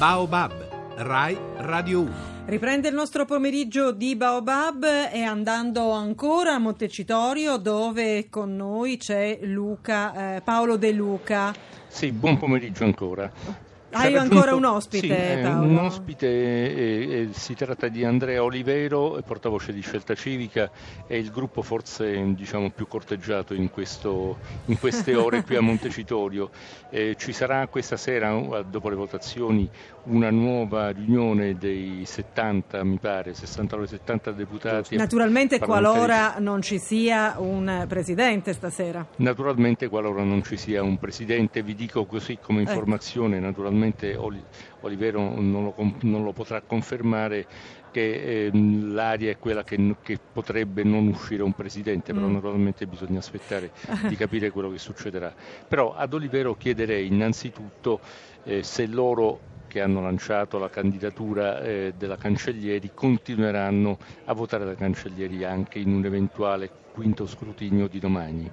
Baobab, Rai Radio 1. Riprende il nostro pomeriggio di Baobab e andando ancora a Montecitorio dove con noi c'è Luca, eh, Paolo De Luca. Sì, buon pomeriggio ancora. Hai ancora un ospite, sì, eh, Paolo? un ospite, eh, eh, si tratta di Andrea Olivero, portavoce di Scelta Civica, è il gruppo forse diciamo, più corteggiato in, questo, in, queste ore qui a Montecitorio. Eh, ci sarà questa sera, dopo le votazioni, una nuova riunione dei 70, mi pare, 69-70 deputati. Naturalmente qualora non ci sia un presidente stasera. Naturalmente qualora non ci sia un presidente, vi dico così come Ecco. informazione, naturalmente Olivero non lo, non lo potrà confermare che ehm, l'aria è quella che, che, potrebbe non uscire un presidente, però Mm. naturalmente bisogna aspettare di capire quello che succederà. Però ad Olivero chiederei innanzitutto eh, se loro che hanno lanciato la candidatura eh, della Cancellieri continueranno a votare da Cancellieri anche in un eventuale quinto scrutinio di domani.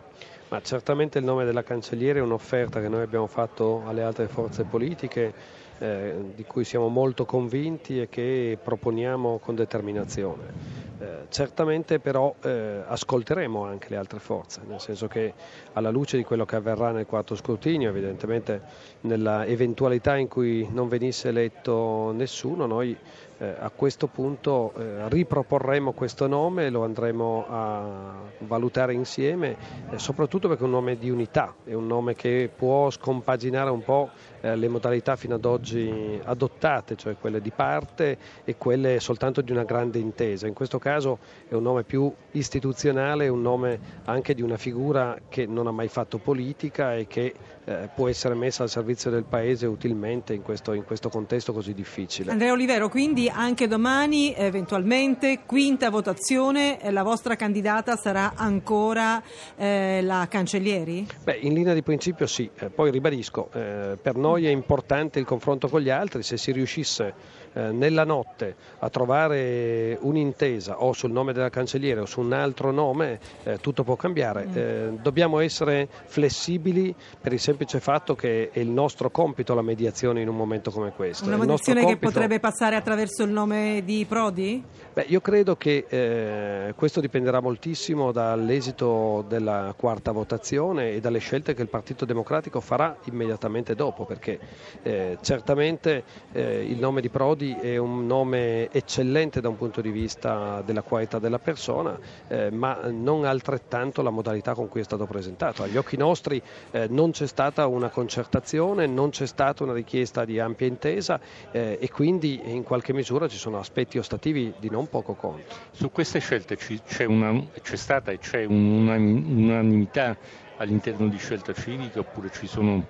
Ma certamente il nome della cancelliere è un'offerta che noi abbiamo fatto alle altre forze politiche, eh, di cui siamo molto convinti e che proponiamo con determinazione. Eh, certamente però eh, ascolteremo anche le altre forze, nel senso che alla luce di quello che avverrà nel quarto scrutinio, evidentemente nella eventualità in cui non venisse eletto nessuno, noi eh, a questo punto eh, riproporremo questo nome, lo andremo a valutare insieme, eh, soprattutto perché è un nome di unità, è un nome che può scompaginare un po' le modalità fino ad oggi adottate, cioè quelle di parte e quelle soltanto di una grande intesa. In questo caso è un nome più istituzionale, un nome anche di una figura che non ha mai fatto politica e che eh, può essere messa al servizio del Paese utilmente in questo, in questo contesto così difficile. Andrea Olivero, quindi anche domani, eventualmente, quinta votazione, eh, la vostra candidata sarà ancora eh, la Cancellieri? Beh, in linea di principio sì, eh, poi ribadisco, eh, per noi è importante il confronto con gli altri, se si riuscisse eh, nella notte a trovare un'intesa o sul nome della cancelliere o su un altro nome, tutto può cambiare. Eh, dobbiamo essere flessibili per il semplice fatto che è il nostro compito la mediazione in un momento come questo. Una mediazione che compito- potrebbe passare attraverso il nome di Prodi? Beh, io credo che eh, questo dipenderà moltissimo dall'esito della quarta votazione e dalle scelte che il Partito Democratico farà immediatamente dopo, perché eh, certamente eh, il nome di Prodi è un nome eccellente da un punto di vista della qualità della persona, eh, ma non altrettanto la modalità con cui è stato presentato. Agli occhi nostri eh, non c'è stata una concertazione, non c'è stata una richiesta di ampia intesa eh, e quindi in qualche misura ci sono aspetti ostativi di non poco conto. Su queste scelte ci- c'è, una- c'è stata e c'è un'unani- unanimità all'interno di scelta civica oppure ci sono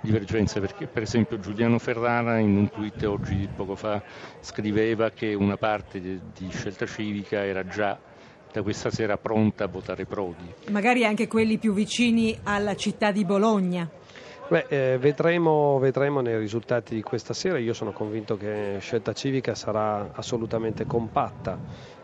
divergenze? Perché per esempio Giuliano Ferrara in un tweet oggi poco fa scriveva che una parte di, di scelta civica era già da questa sera pronta a votare Prodi. Magari anche quelli più vicini alla città di Bologna. Beh, eh, vedremo, vedremo nei risultati di questa sera. Io sono convinto che Scelta Civica sarà assolutamente compatta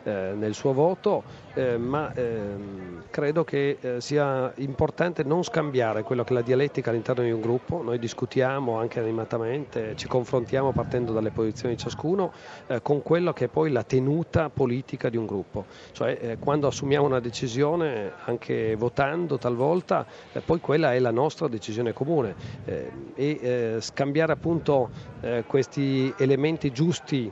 eh, nel suo voto, eh, ma ehm, credo che eh, sia importante non scambiare quello che è la dialettica all'interno di un gruppo. Noi discutiamo anche animatamente, ci confrontiamo partendo dalle posizioni di ciascuno eh, con quello che è poi la tenuta politica di un gruppo. Cioè eh, quando assumiamo una decisione, anche votando talvolta, eh, poi quella è la nostra decisione comune e scambiare appunto questi elementi giusti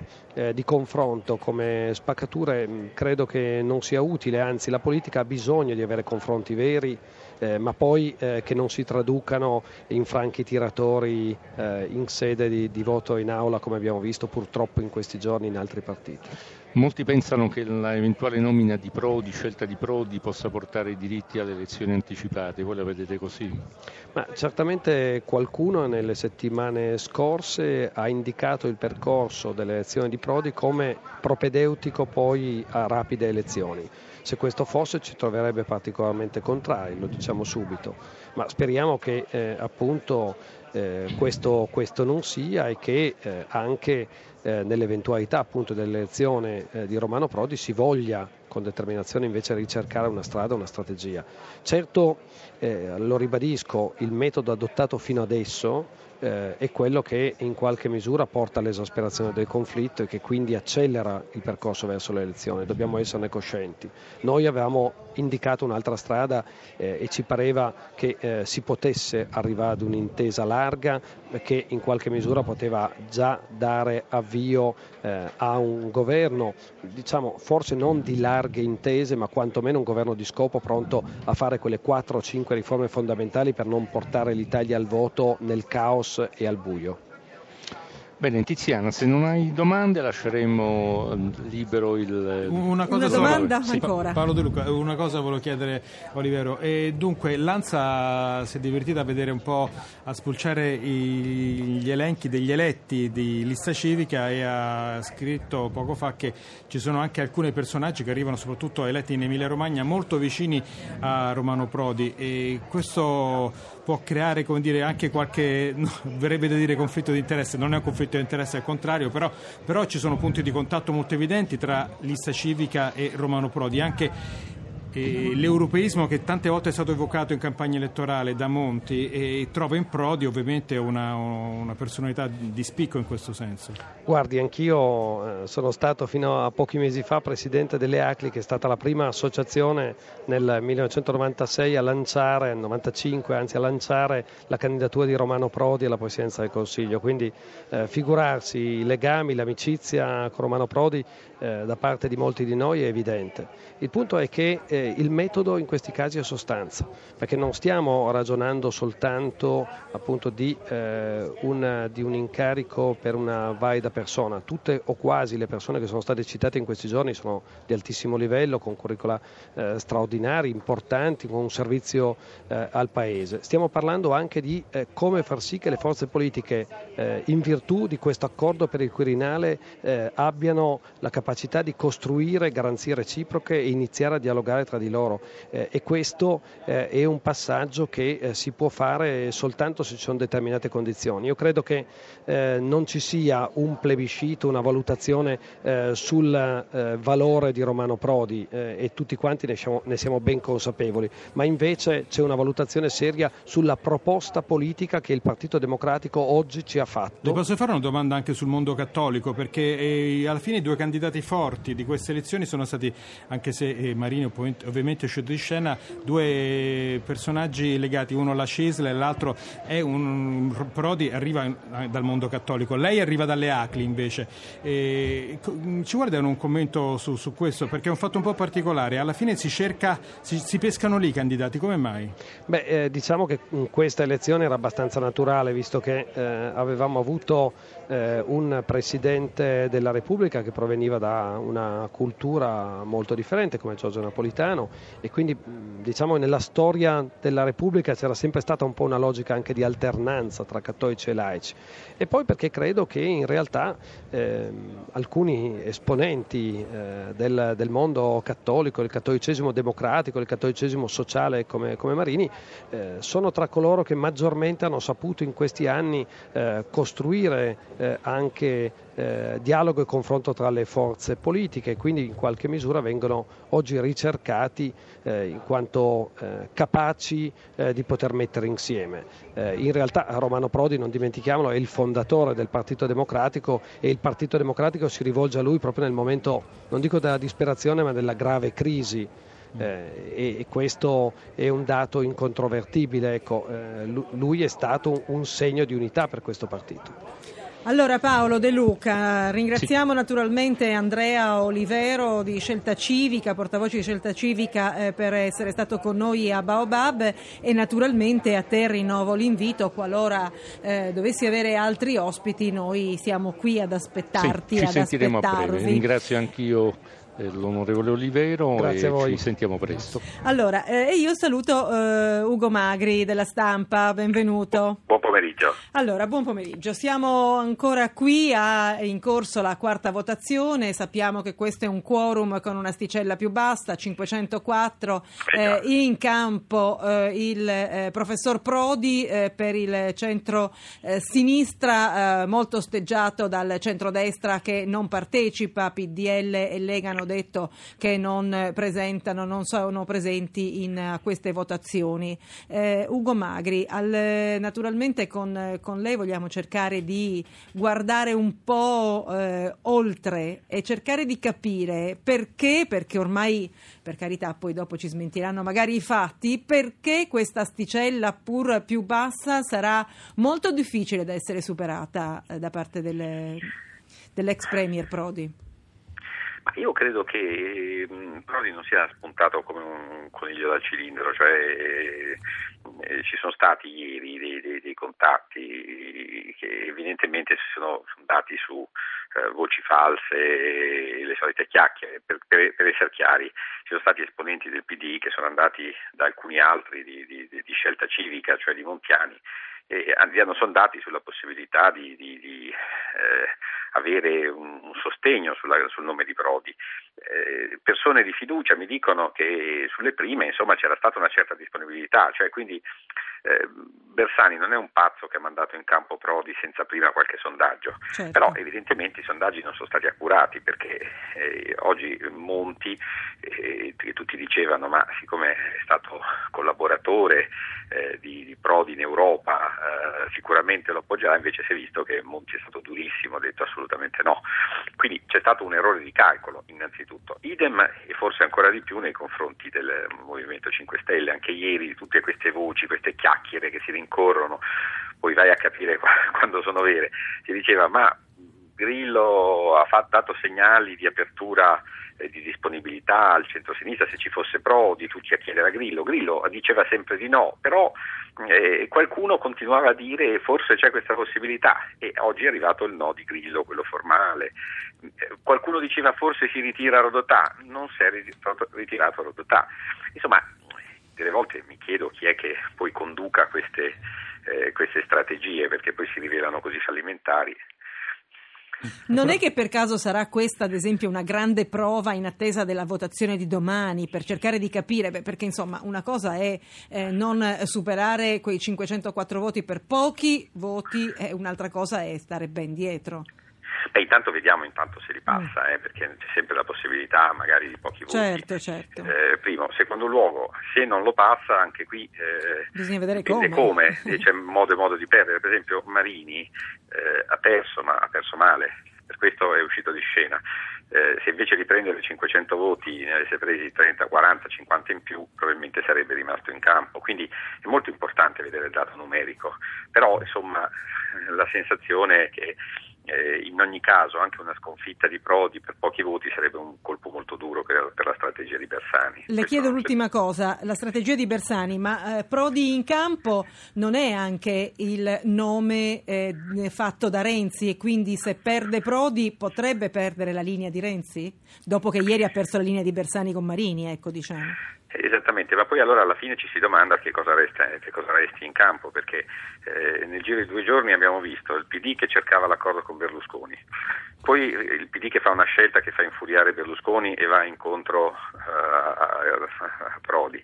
di confronto come spaccature mh, credo che non sia utile, anzi la politica ha bisogno di avere confronti veri, eh, ma poi eh, che non si traducano in franchi tiratori eh, in sede di, di voto in aula come abbiamo visto purtroppo in questi giorni in altri partiti. Molti pensano che l'eventuale nomina di Prodi, scelta di Prodi, possa portare i diritti alle elezioni anticipate. Voi la vedete così? Ma certamente qualcuno nelle settimane scorse ha indicato il percorso delle elezioni di Prodi come propedeutico poi a rapide elezioni. Se questo fosse ci troverebbe particolarmente contrari, lo diciamo subito, ma speriamo che eh, appunto eh, questo, questo non sia e che eh, anche eh, nell'eventualità appunto dell'elezione eh, di Romano Prodi si voglia con determinazione invece ricercare una strada, una strategia. Certo, eh, lo ribadisco, il metodo adottato fino adesso eh, è quello che in qualche misura porta all'esasperazione del conflitto e che quindi accelera il percorso verso le elezioni. Dobbiamo esserne coscienti. Noi avevamo indicato un'altra strada eh, e ci pareva che eh, si potesse arrivare ad un'intesa larga che in qualche misura poteva già dare avvio eh, a un governo, diciamo forse non di larghe intese, ma quantomeno un governo di scopo pronto a fare quelle 4 o 5 riforme fondamentali per non portare l'Italia al voto nel caos e al buio. Bene, Tiziana, se non hai domande lasceremo ehm, libero il... Una, una domanda sì. ancora. Paolo De Luca, una cosa volevo chiedere Olivero. E dunque, Lanza si è divertita a vedere un po', a spulciare gli elenchi degli eletti di lista civica e ha scritto poco fa che ci sono anche alcuni personaggi che arrivano soprattutto eletti in Emilia Romagna molto vicini a Romano Prodi e questo può creare dire, anche qualche, no, verrebbe da dire conflitto di interesse, non è un conflitto di interesse al contrario, però, però ci sono punti di contatto molto evidenti tra lista civica e Romano Prodi, anche l'europeismo che tante volte è stato evocato in campagna elettorale da Monti e trova in Prodi ovviamente una, una personalità di spicco in questo senso. Guardi, anch'io eh, sono stato fino a pochi mesi fa presidente delle ACLI che è stata la prima associazione nel 1996 a lanciare, nel 95 anzi a lanciare la candidatura di Romano Prodi alla presidenza del Consiglio, quindi eh, figurarsi i legami, l'amicizia con Romano Prodi eh, da parte di molti di noi è evidente. Il punto è che eh, il metodo in questi casi è sostanza, perché non stiamo ragionando soltanto appunto, di, eh, un, di, un, incarico per una valida persona, tutte o quasi le persone che sono state citate in questi giorni sono di altissimo livello, con curricula eh, straordinari, importanti, con un servizio eh, al Paese. Stiamo parlando anche di eh, come far sì che le forze politiche, in virtù di questo accordo per il Quirinale, abbiano la capacità di costruire garanzie reciproche e iniziare a dialogare tra di loro eh, e questo eh, è un passaggio che eh, si può fare soltanto se ci sono determinate condizioni. Io credo che eh, non ci sia un plebiscito, una valutazione eh, sul eh, valore di Romano Prodi e tutti quanti ne siamo, ne siamo ben consapevoli, ma invece c'è una valutazione seria sulla proposta politica che il Partito Democratico oggi ci ha fatto. Le posso fare una domanda anche sul mondo cattolico perché alla fine i due candidati forti di queste elezioni sono stati, anche se Marini ovviamente uscito di scena, due personaggi legati, uno alla Cisla e l'altro è un Prodi, arriva eh, dal mondo cattolico, lei arriva dalle Acli invece. E, ci vuole dare un commento su, su, questo perché è un fatto un po' particolare, alla fine si cerca, si, si pescano lì i candidati, come mai? Beh, eh, diciamo che questa elezione era abbastanza naturale visto che eh, avevamo avuto eh, un Presidente della Repubblica che proveniva da una cultura molto differente come Giorgio Napolitano e quindi diciamo nella storia della Repubblica c'era sempre stata un po' una logica anche di alternanza tra cattolici e laici. E poi perché credo che in realtà eh, alcuni esponenti eh, del, del, mondo cattolico, il cattolicesimo democratico, il cattolicesimo sociale come, come Marini eh, sono tra coloro che maggiormente hanno saputo in questi anni eh, costruire eh, anche eh, dialogo e confronto tra le forze politiche quindi in qualche misura vengono oggi ricercati eh, in quanto eh, capaci eh, di poter mettere insieme. Eh, in realtà Romano Prodi, non dimentichiamolo, è il fondatore del Partito Democratico e il Partito Democratico si rivolge a lui proprio nel momento, non dico della disperazione, ma della grave crisi. Eh, e, questo è un dato incontrovertibile. Ecco, eh, lui è stato un segno di unità per questo partito. Allora Paolo De Luca, ringraziamo sì. naturalmente Andrea Olivero di Scelta Civica, portavoce di Scelta Civica eh, per essere stato con noi a Baobab e naturalmente a te rinnovo l'invito qualora eh, dovessi avere altri ospiti noi siamo qui ad aspettarti. Sì, ci ad sentiremo aspettarvi. a breve. Ringrazio anch'io l'onorevole Olivero Grazie e ci sentiamo presto. Allora, eh, io saluto eh, Ugo Magri della stampa, benvenuto. Buon pomeriggio. Allora, buon pomeriggio. Siamo ancora qui, è in corso la quarta votazione, sappiamo che questo è un quorum con un'asticella più bassa, 504, eh, in campo eh, il eh, professor Prodi eh, per il centro-sinistra, molto osteggiato dal centro-destra che non partecipa, PDL e Lega non hanno detto che non presentano, non sono presenti in queste votazioni. Eh, Ugo Magri, al, naturalmente con, con, lei vogliamo cercare di guardare un po' eh, oltre e cercare di capire perché, perché ormai per carità poi dopo ci smentiranno magari i fatti, perché questa asticella pur più bassa sarà molto difficile da essere superata eh, da parte delle, dell'ex premier Prodi. Ma io credo che mh, Prodi non sia spuntato come un coniglio dal cilindro, cioè eh, eh, ci sono stati ieri dei, dei, dei, contatti che evidentemente si sono fondati su eh, voci false e le solite chiacchiere. Per, per, per, essere chiari, ci sono stati esponenti del PD che sono andati da alcuni altri di, di, di scelta civica, cioè di Montiani, e li hanno sondati sulla possibilità di, di, di eh, avere un, un sostegno sulla, sul nome di Prodi. Eh, persone di fiducia mi dicono che sulle prime insomma, c'era stata una certa disponibilità, cioè, quindi eh, Bersani non è un pazzo che ha mandato in campo Prodi senza prima qualche sondaggio, certo. però evidentemente i sondaggi non sono stati accurati perché eh, oggi Monti, eh, tutti dicevano ma siccome è stato collaboratore eh, di, di, Prodi in Europa eh, sicuramente lo appoggerà, invece si è visto che Monti è stato durissimo, ha detto assolutamente no, quindi c'è stato un errore di calcolo innanzitutto, idem e forse ancora di più nei confronti del Movimento 5 Stelle, anche ieri tutte queste voci, queste chiacchiere che si rincorrono, poi vai a capire quando sono vere. Si diceva ma Grillo ha fatto, dato segnali di apertura e di disponibilità al centro-sinistra se ci fosse Prodi, tutti a chiedere a Grillo. Grillo diceva sempre di no, però eh, qualcuno continuava a dire forse c'è questa possibilità e oggi è arrivato il no di Grillo, quello formale. Eh, qualcuno diceva forse si ritira Rodotà, non si è ritirato Rodotà. Insomma, delle volte mi chiedo chi è che poi conduca queste, eh, queste strategie perché poi si rivelano così fallimentari. Non è che per caso sarà questa, ad esempio, una grande prova in attesa della votazione di domani per cercare di capire, beh, perché insomma una cosa è eh, non superare quei 504 voti per pochi voti e un'altra cosa è stare ben dietro. Beh, intanto vediamo intanto se li passa, mm. eh, perché c'è sempre la possibilità magari di pochi voti. Certo, certo. Eh, primo. Secondo luogo, se non lo passa, anche qui eh, bisogna vedere come. come c'è modo e modo di perdere. Per esempio Marini eh, ha perso, ma ha perso male, per questo è uscito di scena. Eh, se invece di prendere 500 voti ne avesse presi 30, 40, 50 in più, probabilmente sarebbe rimasto in campo. Quindi è molto importante vedere il dato numerico. Però, insomma, la sensazione è che eh, in ogni caso anche una sconfitta di Prodi per pochi voti sarebbe un colpo molto duro per, per la strategia di Bersani. Le chiedo l'ultima cosa, la strategia di Bersani, ma eh, Prodi in campo non è anche il nome eh, fatto da Renzi e quindi se perde Prodi potrebbe perdere la linea di Renzi? Dopo che ieri ha perso la linea di Bersani con Marini, ecco diciamo. Esattamente, ma poi allora alla fine ci si domanda che cosa, resta, che cosa resti in campo, perché eh, nel giro di due giorni abbiamo visto il PD che cercava l'accordo con Berlusconi, poi il PD che fa una scelta che fa infuriare Berlusconi e va incontro uh, a, a, Prodi.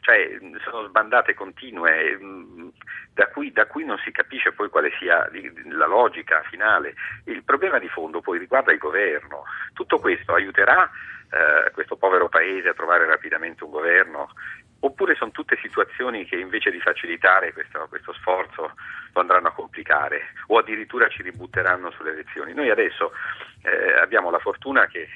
Cioè sono sbandate continue mm, da cui, da cui, non si capisce poi quale sia la logica finale. Il problema di fondo poi riguarda il governo. Tutto questo aiuterà eh, questo povero paese a trovare rapidamente un governo, oppure sono tutte situazioni che invece di facilitare questo, questo, sforzo lo andranno a complicare o addirittura ci ributteranno sulle elezioni. Noi adesso eh, abbiamo la fortuna che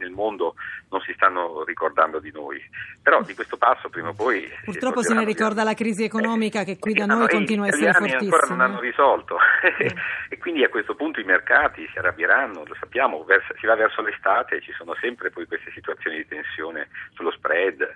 nel mondo non si stanno ricordando di noi. Però di questo passo prima o poi... Purtroppo se ne ricorda la crisi economica eh, che qui da noi continua a essere fortissima. ancora non hanno risolto eh. e quindi a questo punto i mercati si arrabbieranno, lo sappiamo, si va verso l'estate e ci sono sempre poi queste situazioni di tensione sullo spread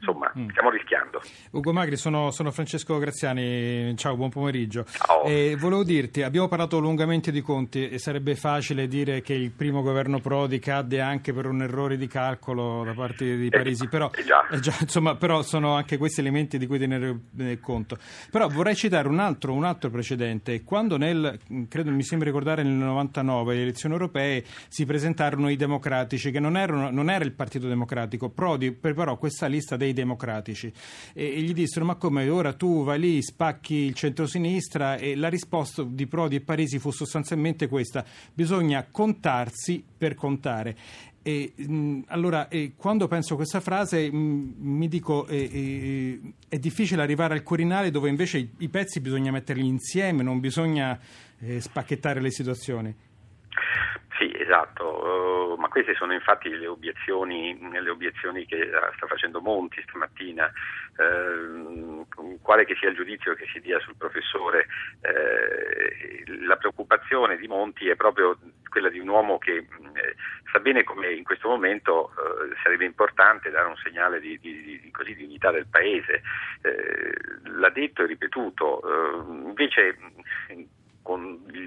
insomma mm. stiamo rischiando. Ugo Magri, sono, sono, Francesco Graziani, ciao, buon pomeriggio. Ciao. Eh, volevo dirti, abbiamo parlato lungamente di conti e sarebbe facile dire che il primo governo Prodi cadde anche per un errore di calcolo da parte di eh, Parisi, eh, però, eh già, insomma, però, sono anche questi elementi di cui tenere eh, conto. Però vorrei citare un altro, un altro precedente, quando nel, credo mi sembra ricordare nel 99, le elezioni europee si presentarono i democratici, che non, erano, non era il Partito Democratico, Prodi preparò questa lista dei dei democratici. E, gli dissero ma come ora tu vai lì, spacchi il centrosinistra? E la risposta di Prodi e Parisi fu sostanzialmente questa, bisogna contarsi per contare. E, mh, allora, eh, quando penso a questa frase mh, mi dico eh, eh, è difficile arrivare al Quirinale dove invece i, i pezzi bisogna metterli insieme, non bisogna eh, spacchettare le situazioni. Esatto, uh, ma queste sono infatti le obiezioni, le obiezioni che sta facendo Monti stamattina. Uh, quale che sia il giudizio che si dia sul professore, uh, la preoccupazione di Monti è proprio quella di un uomo che eh, sa bene come in questo momento sarebbe importante dare un segnale di, di, di, così, di unità del Paese. l'ha detto e ripetuto, invece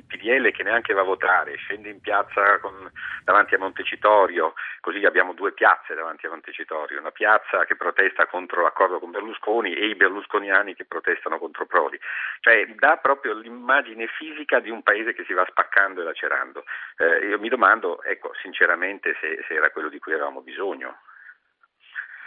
PDL che neanche va a votare, scende in piazza con, davanti a Montecitorio, così abbiamo due piazze davanti a Montecitorio, una piazza che protesta contro l'accordo con Berlusconi e i berlusconiani che protestano contro Prodi, cioè dà proprio l'immagine fisica di un paese che si va spaccando e lacerando. Eh, io mi domando, ecco, sinceramente se, se era quello di cui avevamo bisogno.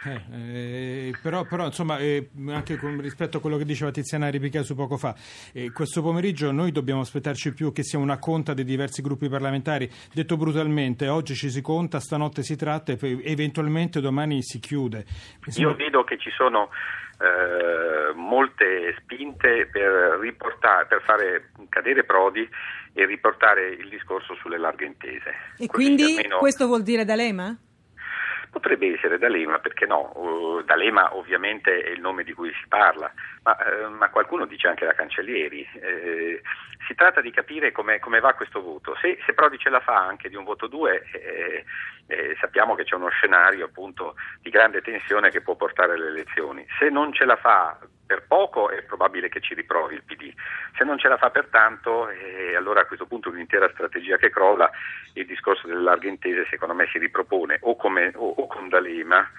Eh, eh, però, però, insomma, eh, anche con, rispetto a quello che diceva Tiziana Ripichia poco fa, eh, questo pomeriggio noi dobbiamo aspettarci più che sia una conta dei diversi gruppi parlamentari. Detto brutalmente, oggi ci si conta, stanotte si tratta e eventualmente domani si chiude. Io vedo che ci sono eh, molte spinte per, per fare cadere Prodi e riportare il discorso sulle larghe intese. E Così quindi almeno... questo vuol dire D'Alema? Potrebbe essere D'Alema, perché no? Uh, D'Alema ovviamente è il nome di cui si parla, ma, uh, ma qualcuno dice anche la Cancellieri. Eh, si tratta di capire come va questo voto. Se, se, Prodi ce la fa anche di un voto 2, eh, eh, sappiamo che c'è uno scenario appunto di grande tensione che può portare alle elezioni. Se non ce la fa per poco è probabile che ci riprovi il PD. Se non ce la fa per tanto, eh, allora a questo punto un'intera strategia che crolla, il discorso delle larghe intese secondo me si ripropone o, come, o, o con D'Alema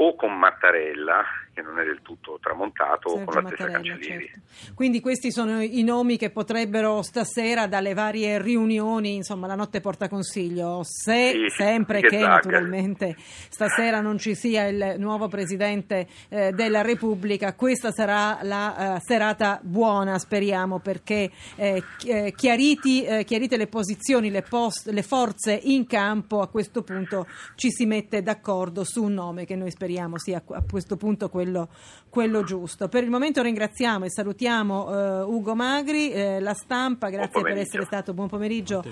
o con Mattarella, che non è del tutto tramontato, Sergio con la stessa Cancellieri. Certo. Quindi questi sono i nomi che potrebbero stasera dalle varie riunioni, insomma la notte porta consiglio, se sì, sempre che esatto. naturalmente stasera non ci sia il nuovo Presidente eh, della Repubblica, questa sarà la uh, serata buona, speriamo, perché eh, eh, chiariti, eh, chiarite le posizioni, le, post, le forze in campo, a questo punto ci si mette d'accordo su un nome che noi speriamo sia a questo punto quello, quello giusto. Per il momento ringraziamo e salutiamo uh, Ugo Magri, eh, la stampa, grazie per essere stato, buon pomeriggio